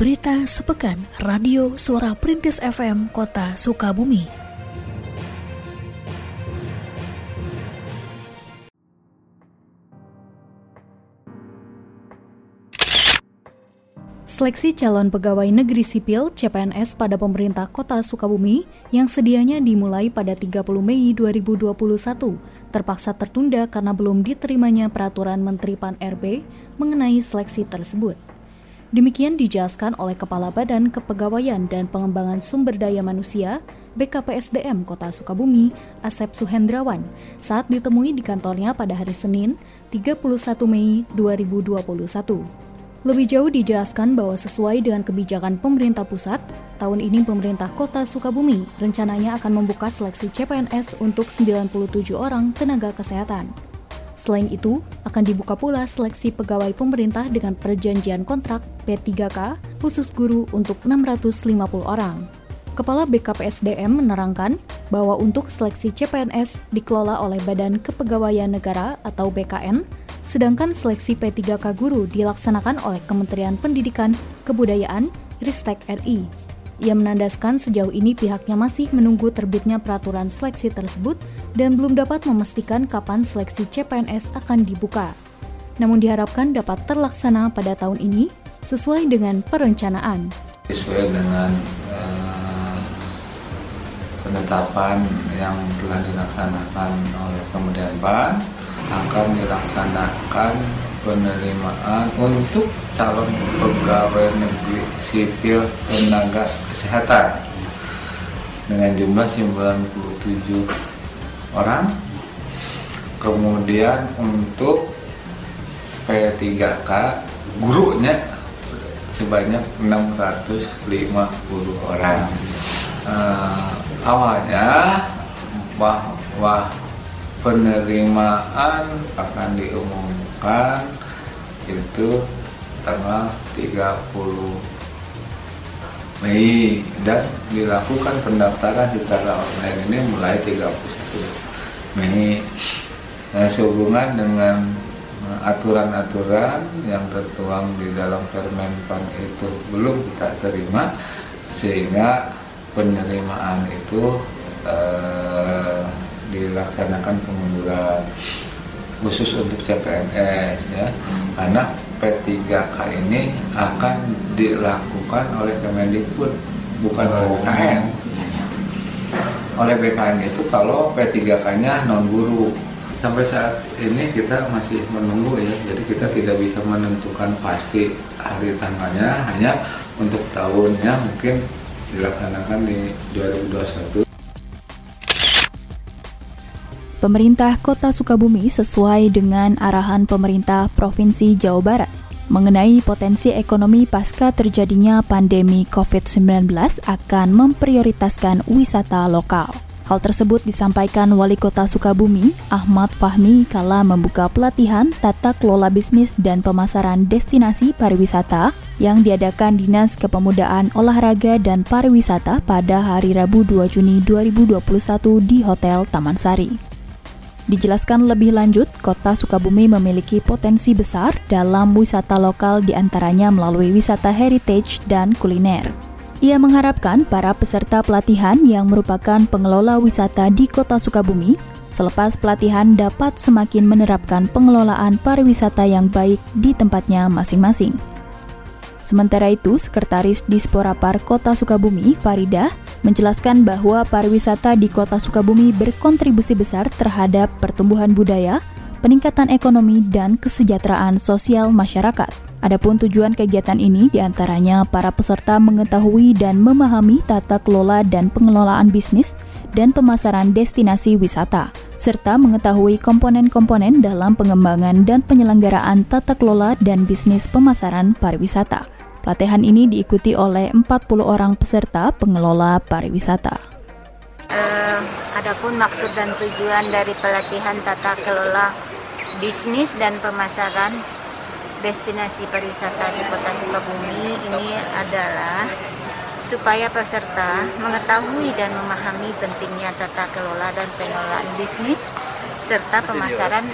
Berita sepekan Radio Suara Perintis FM Kota Sukabumi. Seleksi calon pegawai negeri sipil CPNS pada pemerintah Kota Sukabumi yang sedianya dimulai pada 30 Mei 2021 terpaksa tertunda karena belum diterimanya peraturan Menteri Pan RB mengenai seleksi tersebut. Demikian dijelaskan oleh Kepala Badan Kepegawaian dan Pengembangan Sumber Daya Manusia BKPSDM Kota Sukabumi, Asep Suhendrawan, saat ditemui di kantornya pada hari Senin, 31 Mei 2021. Lebih jauh dijelaskan bahwa sesuai dengan kebijakan pemerintah pusat, tahun ini pemerintah Kota Sukabumi rencananya akan membuka seleksi CPNS untuk 97 orang tenaga kesehatan. Selain itu, akan dibuka pula seleksi pegawai pemerintah dengan perjanjian kontrak P3K khusus guru untuk 650 orang. Kepala BKPSDM menerangkan bahwa untuk seleksi CPNS dikelola oleh Badan Kepegawaian Negara atau BKN, sedangkan seleksi P3K guru dilaksanakan oleh Kementerian Pendidikan, Kebudayaan, Ristek RI. Ia menandaskan sejauh ini pihaknya masih menunggu terbitnya peraturan seleksi tersebut dan belum dapat memastikan kapan seleksi CPNS akan dibuka. Namun diharapkan dapat terlaksana pada tahun ini sesuai dengan perencanaan. Sesuai dengan uh, penetapan yang telah dilaksanakan oleh Kementerian Pan akan dilaksanakan penerimaan untuk calon pegawai negeri sipil tenaga kesehatan. Dengan jumlah 97 orang. Kemudian untuk P3K gurunya sebanyak 650 orang. Uh, awalnya bahwa penerimaan akan diumumkan itu tanggal 30 Mei dan dilakukan pendaftaran secara online ini mulai 31 Mei. Nah, sehubungan dengan aturan-aturan yang tertuang di dalam Permen Pan itu belum kita terima sehingga penerimaan itu eh, dilaksanakan pengunduran khusus untuk CPNS ya. Karena P3K ini akan dilakukan oleh Kemendikbud bukan oleh oh. BKN oleh BKN itu kalau P3K-nya non guru sampai saat ini kita masih menunggu ya. Jadi kita tidak bisa menentukan pasti hari tanggalnya hanya untuk tahunnya mungkin dilaksanakan di 2021 pemerintah Kota Sukabumi sesuai dengan arahan pemerintah Provinsi Jawa Barat mengenai potensi ekonomi pasca terjadinya pandemi COVID-19 akan memprioritaskan wisata lokal. Hal tersebut disampaikan Wali Kota Sukabumi, Ahmad Fahmi, kala membuka pelatihan tata kelola bisnis dan pemasaran destinasi pariwisata yang diadakan Dinas Kepemudaan Olahraga dan Pariwisata pada hari Rabu 2 Juni 2021 di Hotel Taman Sari. Dijelaskan lebih lanjut, kota Sukabumi memiliki potensi besar dalam wisata lokal di antaranya melalui wisata heritage dan kuliner. Ia mengharapkan para peserta pelatihan yang merupakan pengelola wisata di kota Sukabumi selepas pelatihan dapat semakin menerapkan pengelolaan pariwisata yang baik di tempatnya masing-masing. Sementara itu, Sekretaris Dispora Par Kota Sukabumi, Farida, menjelaskan bahwa pariwisata di kota Sukabumi berkontribusi besar terhadap pertumbuhan budaya, peningkatan ekonomi, dan kesejahteraan sosial masyarakat. Adapun tujuan kegiatan ini di antaranya para peserta mengetahui dan memahami tata kelola dan pengelolaan bisnis dan pemasaran destinasi wisata, serta mengetahui komponen-komponen dalam pengembangan dan penyelenggaraan tata kelola dan bisnis pemasaran pariwisata. Pelatihan ini diikuti oleh 40 orang peserta pengelola pariwisata. Uh, adapun maksud dan tujuan dari pelatihan tata kelola bisnis dan pemasaran destinasi pariwisata di Kota Sukabumi ini adalah supaya peserta mengetahui dan memahami pentingnya tata kelola dan pengelolaan bisnis serta pemasaran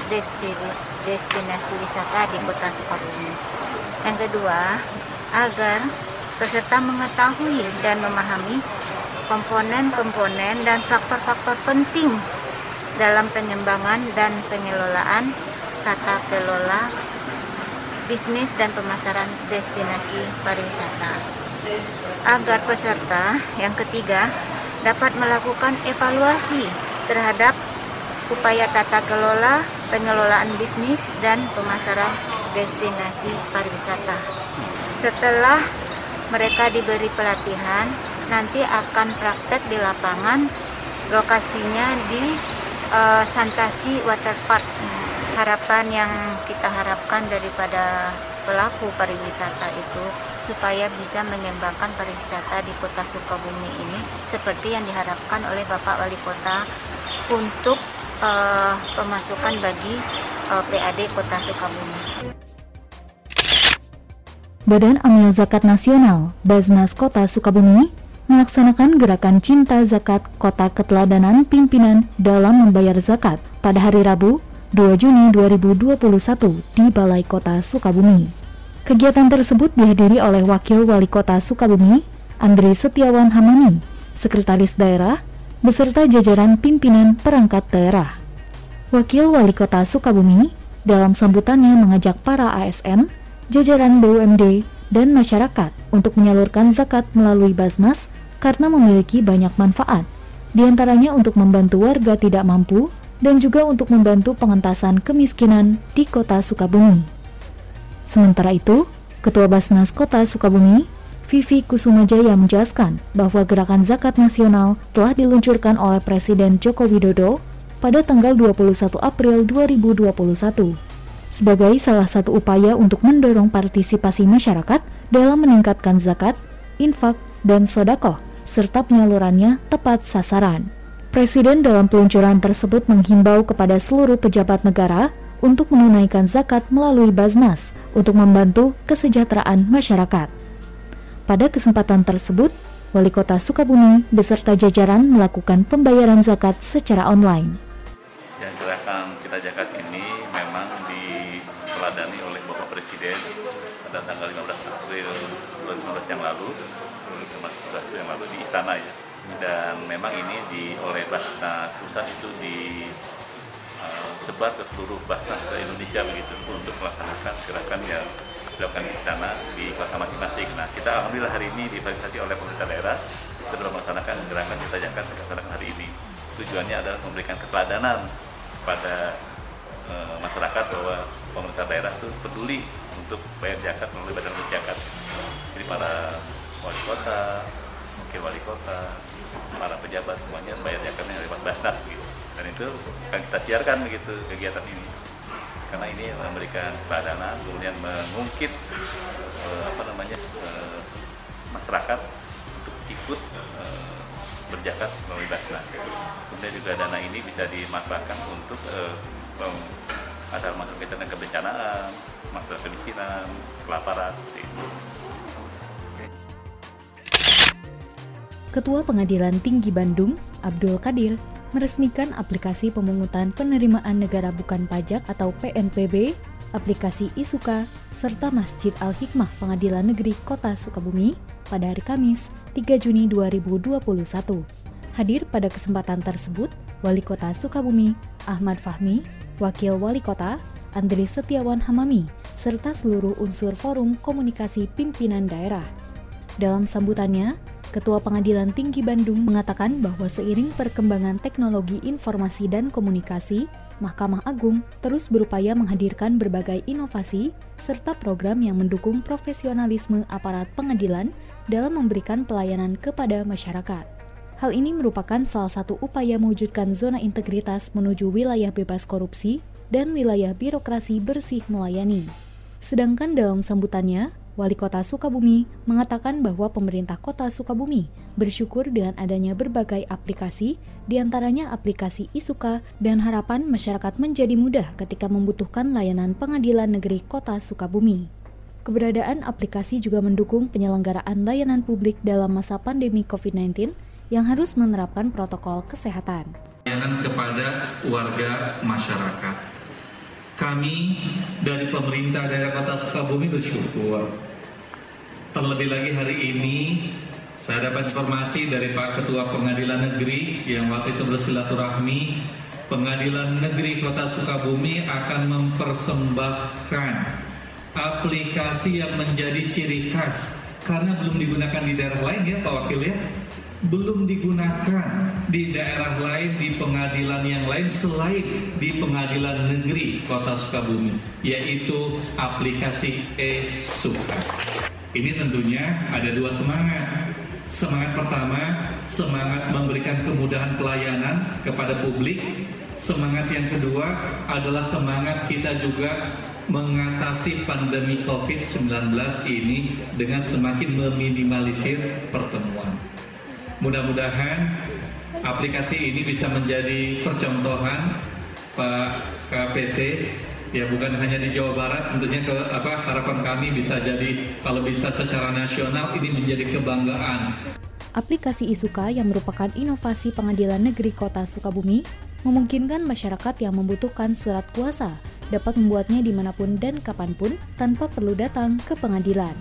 destinasi wisata di Kota Sukabumi. Yang kedua, agar peserta mengetahui dan memahami komponen-komponen dan faktor-faktor penting dalam pengembangan dan pengelolaan tata kelola bisnis dan pemasaran destinasi pariwisata. Agar peserta yang ketiga dapat melakukan evaluasi terhadap upaya tata kelola, pengelolaan bisnis dan pemasaran destinasi pariwisata. Setelah mereka diberi pelatihan, nanti akan praktek di lapangan, lokasinya di uh, Santasi Waterpark. Harapan yang kita harapkan daripada pelaku pariwisata itu supaya bisa mengembangkan pariwisata di kota Sukabumi ini seperti yang diharapkan oleh Bapak Wali Kota untuk uh, pemasukan bagi uh, PAD Kota Sukabumi. Badan Amil Zakat Nasional Basnas Kota Sukabumi melaksanakan gerakan cinta zakat kota keteladanan pimpinan dalam membayar zakat pada hari Rabu 2 Juni 2021 di Balai Kota Sukabumi. Kegiatan tersebut dihadiri oleh Wakil Wali Kota Sukabumi, Andri Setiawan Hamani, Sekretaris Daerah, beserta jajaran pimpinan perangkat daerah. Wakil Wali Kota Sukabumi dalam sambutannya mengajak para ASN, jajaran BUMD, dan masyarakat untuk menyalurkan zakat melalui Basnas karena memiliki banyak manfaat, di antaranya untuk membantu warga tidak mampu dan juga untuk membantu pengentasan kemiskinan di kota Sukabumi. Sementara itu, Ketua Basnas Kota Sukabumi, Vivi Kusumajaya menjelaskan bahwa gerakan zakat nasional telah diluncurkan oleh Presiden Joko Widodo pada tanggal 21 April 2021 sebagai salah satu upaya untuk mendorong partisipasi masyarakat dalam meningkatkan zakat, infak, dan sodakoh serta penyalurannya tepat sasaran. Presiden dalam peluncuran tersebut menghimbau kepada seluruh pejabat negara untuk menunaikan zakat melalui Baznas untuk membantu kesejahteraan masyarakat. Pada kesempatan tersebut, Wali Kota Sukabumi beserta jajaran melakukan pembayaran zakat secara online. Dan kita memang diteladani oleh Bapak Presiden pada tanggal 15 April 2015 yang lalu Basnas yang lalu di istana ya dan memang ini di oleh Basnas pusat itu di uh, sebar ke seluruh Basnas Indonesia begitu untuk melaksanakan gerakan yang dilakukan di sana di kota masing-masing. Nah kita alhamdulillah hari ini difasilitasi oleh pemerintah daerah sudah melaksanakan gerakan kita jangan laksanakan hari ini. Tujuannya adalah memberikan keteladanan kepada uh, masyarakat bahwa pemerintah daerah itu peduli untuk bayar zakat melalui badan zakat. Jadi para wali kota, wakil wali kota, para pejabat semuanya bayar zakatnya lewat Basnas gitu. Dan itu akan kita siarkan begitu kegiatan ini. Karena ini memberikan padanan, kemudian mengungkit eh, apa namanya eh, masyarakat untuk ikut eh, berjakat melalui Basnas. Kemudian juga dana ini bisa dimanfaatkan untuk eh, ada kaitan kebencanaan, masalah kemiskinan, kelaparan. Ketua Pengadilan Tinggi Bandung, Abdul Kadir, meresmikan aplikasi pemungutan penerimaan negara bukan pajak atau PNPB, aplikasi Isuka, serta Masjid Al-Hikmah Pengadilan Negeri Kota Sukabumi pada hari Kamis 3 Juni 2021. Hadir pada kesempatan tersebut, Wali Kota Sukabumi, Ahmad Fahmi, Wakil Wali Kota, Andri Setiawan Hamami, serta seluruh unsur forum komunikasi pimpinan daerah. Dalam sambutannya, Ketua Pengadilan Tinggi Bandung mengatakan bahwa seiring perkembangan teknologi informasi dan komunikasi, Mahkamah Agung terus berupaya menghadirkan berbagai inovasi serta program yang mendukung profesionalisme aparat pengadilan dalam memberikan pelayanan kepada masyarakat. Hal ini merupakan salah satu upaya mewujudkan zona integritas menuju wilayah bebas korupsi dan wilayah birokrasi bersih melayani. Sedangkan dalam sambutannya, Wali Kota Sukabumi mengatakan bahwa pemerintah Kota Sukabumi bersyukur dengan adanya berbagai aplikasi, di antaranya aplikasi Isuka, dan harapan masyarakat menjadi mudah ketika membutuhkan layanan pengadilan negeri Kota Sukabumi. Keberadaan aplikasi juga mendukung penyelenggaraan layanan publik dalam masa pandemi COVID-19 yang harus menerapkan protokol kesehatan. pelayanan kepada warga masyarakat. Kami dari pemerintah daerah kota Sukabumi bersyukur. Terlebih lagi hari ini saya dapat informasi dari Pak Ketua Pengadilan Negeri yang waktu itu bersilaturahmi Pengadilan Negeri Kota Sukabumi akan mempersembahkan aplikasi yang menjadi ciri khas karena belum digunakan di daerah lain ya Pak Wakil ya belum digunakan di daerah lain di pengadilan yang lain selain di pengadilan negeri Kota Sukabumi yaitu aplikasi e-suka. Ini tentunya ada dua semangat. Semangat pertama, semangat memberikan kemudahan pelayanan kepada publik. Semangat yang kedua adalah semangat kita juga mengatasi pandemi COVID-19 ini dengan semakin meminimalisir pertemuan. Mudah-mudahan aplikasi ini bisa menjadi percontohan Pak KPT ya bukan hanya di Jawa Barat tentunya ke apa harapan kami bisa jadi kalau bisa secara nasional ini menjadi kebanggaan. Aplikasi Isuka yang merupakan inovasi Pengadilan Negeri Kota Sukabumi memungkinkan masyarakat yang membutuhkan surat kuasa dapat membuatnya di mana pun dan kapan pun tanpa perlu datang ke pengadilan.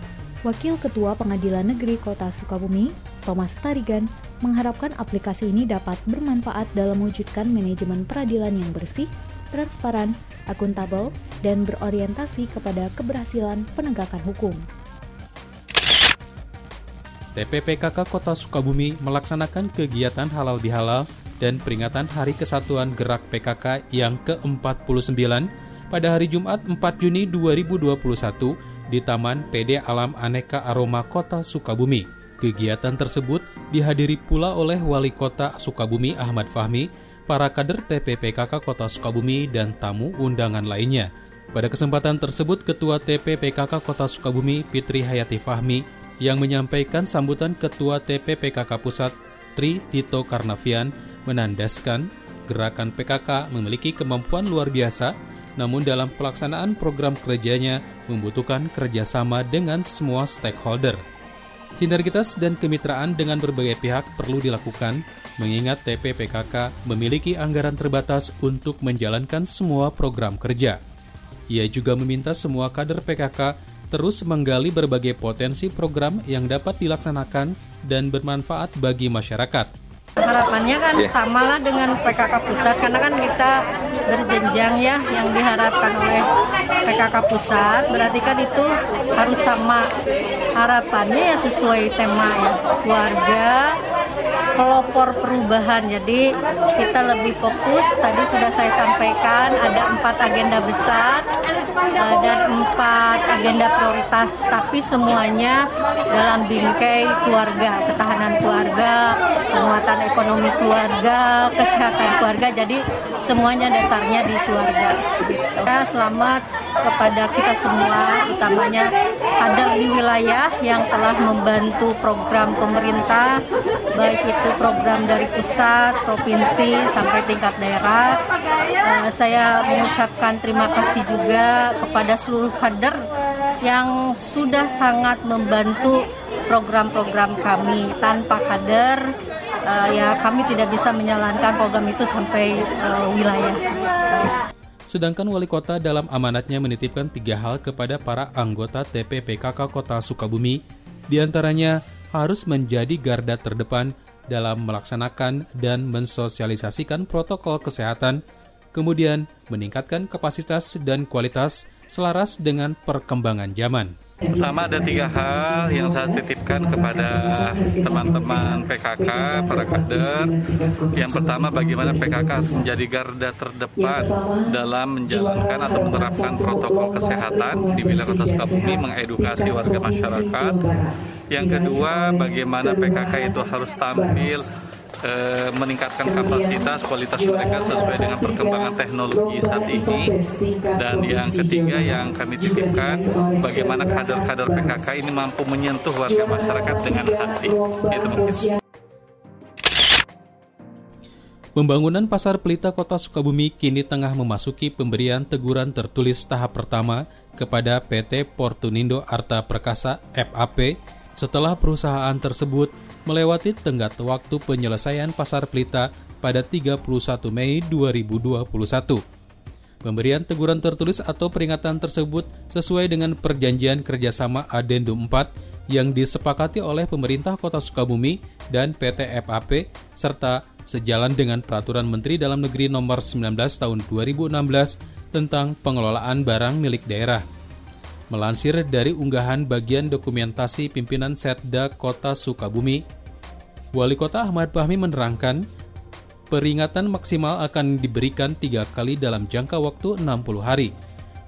Wakil Ketua Pengadilan Negeri Kota Sukabumi, Thomas Tarigan, mengharapkan aplikasi ini dapat bermanfaat dalam mewujudkan manajemen peradilan yang bersih, transparan, akuntabel, dan berorientasi kepada keberhasilan penegakan hukum. TPPKK Kota Sukabumi melaksanakan kegiatan halal bihalal dan peringatan Hari Kesatuan Gerak PKK yang ke-49 pada hari Jumat 4 Juni 2021 di Taman PD Alam Aneka Aroma Kota Sukabumi. Kegiatan tersebut dihadiri pula oleh Wali Kota Sukabumi Ahmad Fahmi, para kader TPPKK Kota Sukabumi, dan tamu undangan lainnya. Pada kesempatan tersebut, Ketua TPPKK Kota Sukabumi Fitri Hayati Fahmi yang menyampaikan sambutan Ketua TPPKK Pusat Tri Tito Karnavian menandaskan gerakan PKK memiliki kemampuan luar biasa namun dalam pelaksanaan program kerjanya membutuhkan kerjasama dengan semua stakeholder. Sinergitas dan kemitraan dengan berbagai pihak perlu dilakukan, mengingat TPPKK memiliki anggaran terbatas untuk menjalankan semua program kerja. Ia juga meminta semua kader PKK terus menggali berbagai potensi program yang dapat dilaksanakan dan bermanfaat bagi masyarakat Harapannya kan yeah. samalah dengan PKK pusat karena kan kita berjenjang ya yang diharapkan oleh PKK pusat. Berarti kan itu harus sama harapannya ya sesuai tema ya keluarga pelopor perubahan. Jadi kita lebih fokus. Tadi sudah saya sampaikan ada empat agenda besar uh, dan empat agenda prioritas. Tapi semuanya dalam bingkai keluarga ketahanan keluarga penguatan ekonomi keluarga kesehatan keluarga jadi semuanya dasarnya di keluarga gitu. Selamat kepada kita semua utamanya kader di wilayah yang telah membantu program pemerintah baik itu program dari pusat, provinsi sampai tingkat daerah. Uh, saya mengucapkan terima kasih juga kepada seluruh kader yang sudah sangat membantu program-program kami. Tanpa kader, uh, ya kami tidak bisa menjalankan program itu sampai uh, wilayah. Sedangkan wali kota dalam amanatnya menitipkan tiga hal kepada para anggota TPPKK Kota Sukabumi, di antaranya harus menjadi garda terdepan dalam melaksanakan dan mensosialisasikan protokol kesehatan, kemudian meningkatkan kapasitas dan kualitas selaras dengan perkembangan zaman. Pertama ada tiga hal yang saya titipkan kepada teman-teman PKK, para kader. Yang pertama bagaimana PKK menjadi garda terdepan dalam menjalankan atau menerapkan protokol kesehatan di wilayah Kota Sukabumi, mengedukasi warga masyarakat. Yang kedua bagaimana PKK itu harus tampil eh, meningkatkan kapasitas kualitas mereka sesuai dengan perkembangan teknologi saat ini. Dan yang ketiga yang kami titipkan bagaimana kader-kader PKK ini mampu menyentuh warga masyarakat dengan hati. Itu mungkin. Pembangunan Pasar Pelita Kota Sukabumi kini tengah memasuki pemberian teguran tertulis tahap pertama kepada PT Portunindo Arta Perkasa FAP setelah perusahaan tersebut melewati tenggat waktu penyelesaian pasar pelita pada 31 Mei 2021. Pemberian teguran tertulis atau peringatan tersebut sesuai dengan perjanjian kerjasama Adendum 4 yang disepakati oleh pemerintah kota Sukabumi dan PT FAP serta sejalan dengan Peraturan Menteri Dalam Negeri Nomor 19 Tahun 2016 tentang pengelolaan barang milik daerah. Melansir dari unggahan bagian dokumentasi pimpinan Setda Kota Sukabumi, Wali Kota Ahmad Fahmi menerangkan peringatan maksimal akan diberikan tiga kali dalam jangka waktu 60 hari.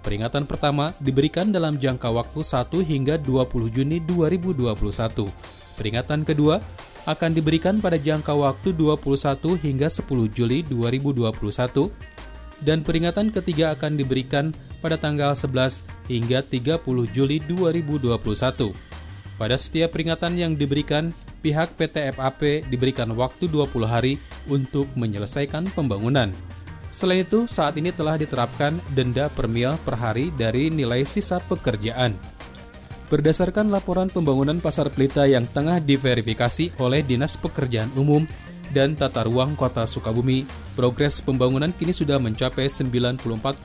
Peringatan pertama diberikan dalam jangka waktu 1 hingga 20 Juni 2021. Peringatan kedua akan diberikan pada jangka waktu 21 hingga 10 Juli 2021 dan peringatan ketiga akan diberikan pada tanggal 11 hingga 30 Juli 2021. Pada setiap peringatan yang diberikan, pihak PT FAP diberikan waktu 20 hari untuk menyelesaikan pembangunan. Selain itu, saat ini telah diterapkan denda per mil per hari dari nilai sisa pekerjaan. Berdasarkan laporan pembangunan Pasar Pelita yang tengah diverifikasi oleh Dinas Pekerjaan Umum dan Tata Ruang Kota Sukabumi, progres pembangunan kini sudah mencapai 94,5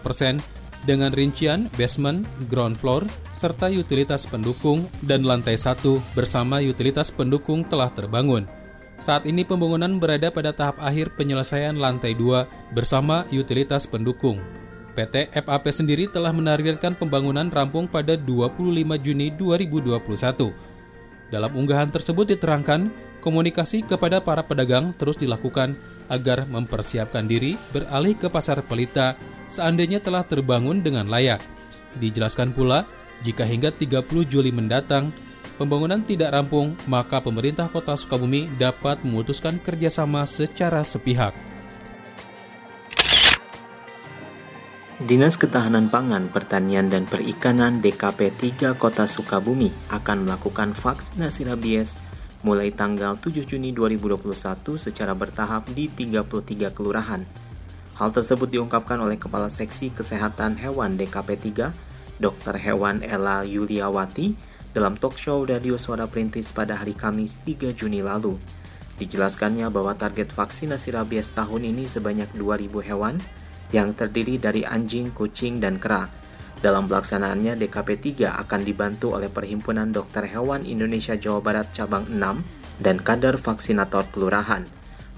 persen dengan rincian basement, ground floor, serta utilitas pendukung dan lantai satu bersama utilitas pendukung telah terbangun. Saat ini pembangunan berada pada tahap akhir penyelesaian lantai 2 bersama utilitas pendukung. PT FAP sendiri telah menargetkan pembangunan rampung pada 25 Juni 2021. Dalam unggahan tersebut diterangkan, komunikasi kepada para pedagang terus dilakukan agar mempersiapkan diri beralih ke pasar pelita seandainya telah terbangun dengan layak. Dijelaskan pula, jika hingga 30 Juli mendatang, pembangunan tidak rampung, maka pemerintah kota Sukabumi dapat memutuskan kerjasama secara sepihak. Dinas Ketahanan Pangan, Pertanian, dan Perikanan DKP 3 Kota Sukabumi akan melakukan vaksinasi rabies mulai tanggal 7 Juni 2021 secara bertahap di 33 kelurahan Hal tersebut diungkapkan oleh Kepala Seksi Kesehatan Hewan DKP 3, Dr. Hewan Ella Yuliawati, dalam talk show Radio Suara Perintis pada hari Kamis 3 Juni lalu. Dijelaskannya bahwa target vaksinasi rabies tahun ini sebanyak 2.000 hewan yang terdiri dari anjing, kucing, dan kera. Dalam pelaksanaannya, DKP 3 akan dibantu oleh Perhimpunan Dokter Hewan Indonesia Jawa Barat Cabang 6 dan kader vaksinator kelurahan.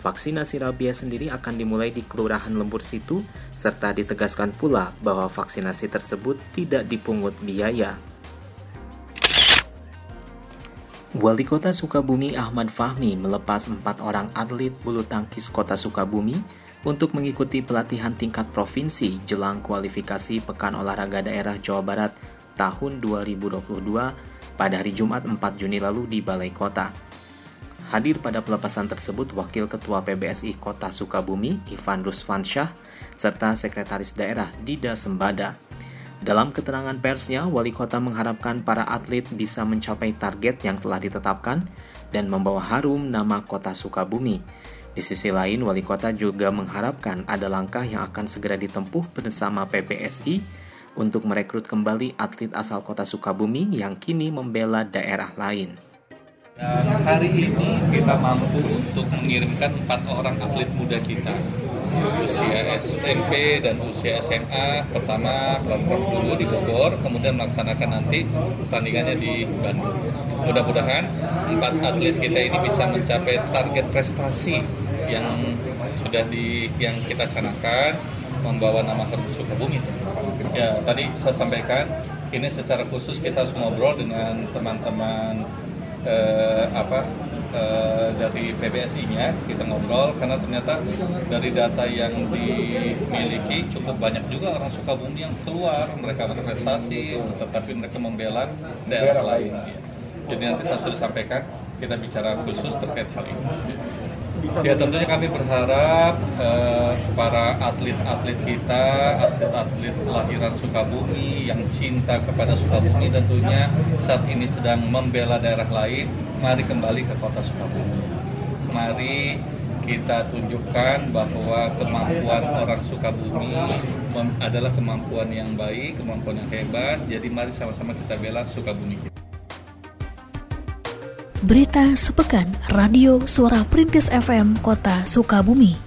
Vaksinasi rabies sendiri akan dimulai di Kelurahan Lembur Situ, serta ditegaskan pula bahwa vaksinasi tersebut tidak dipungut biaya. Wali Kota Sukabumi Ahmad Fahmi melepas empat orang atlet bulu tangkis Kota Sukabumi untuk mengikuti pelatihan tingkat provinsi jelang kualifikasi Pekan Olahraga Daerah Jawa Barat tahun 2022 pada hari Jumat 4 Juni lalu di Balai Kota. Hadir pada pelepasan tersebut Wakil Ketua PBSI Kota Sukabumi, Ivan Rusfansyah, serta Sekretaris Daerah Dida Sembada. Dalam keterangan persnya, Wali Kota mengharapkan para atlet bisa mencapai target yang telah ditetapkan dan membawa harum nama Kota Sukabumi. Di sisi lain, Wali Kota juga mengharapkan ada langkah yang akan segera ditempuh bersama PBSI untuk merekrut kembali atlet asal Kota Sukabumi yang kini membela daerah lain. Dan hari ini kita mampu untuk mengirimkan empat orang atlet muda kita usia SMP dan usia SMA pertama kelompok dulu di Bogor kemudian melaksanakan nanti pertandingannya di Bandung mudah-mudahan empat atlet kita ini bisa mencapai target prestasi yang sudah di yang kita canangkan membawa nama harum Sukabumi ya tadi saya sampaikan ini secara khusus kita harus ngobrol dengan teman-teman eh, apa eh, dari PBSI-nya kita ngobrol karena ternyata dari data yang dimiliki cukup banyak juga orang Sukabumi yang keluar mereka berprestasi tetapi mereka membela daerah lain. Ya. Jadi nanti saya sudah sampaikan kita bicara khusus terkait hal ini. Ya tentunya kami berharap eh, para atlet-atlet kita, atlet-atlet kelahiran Sukabumi yang cinta kepada Sukabumi tentunya saat ini sedang membela daerah lain, mari kembali ke kota Sukabumi. Mari kita tunjukkan bahwa kemampuan orang Sukabumi adalah kemampuan yang baik, kemampuan yang hebat. Jadi mari sama-sama kita bela Sukabumi kita. Berita Sepekan Radio Suara Perintis FM Kota Sukabumi.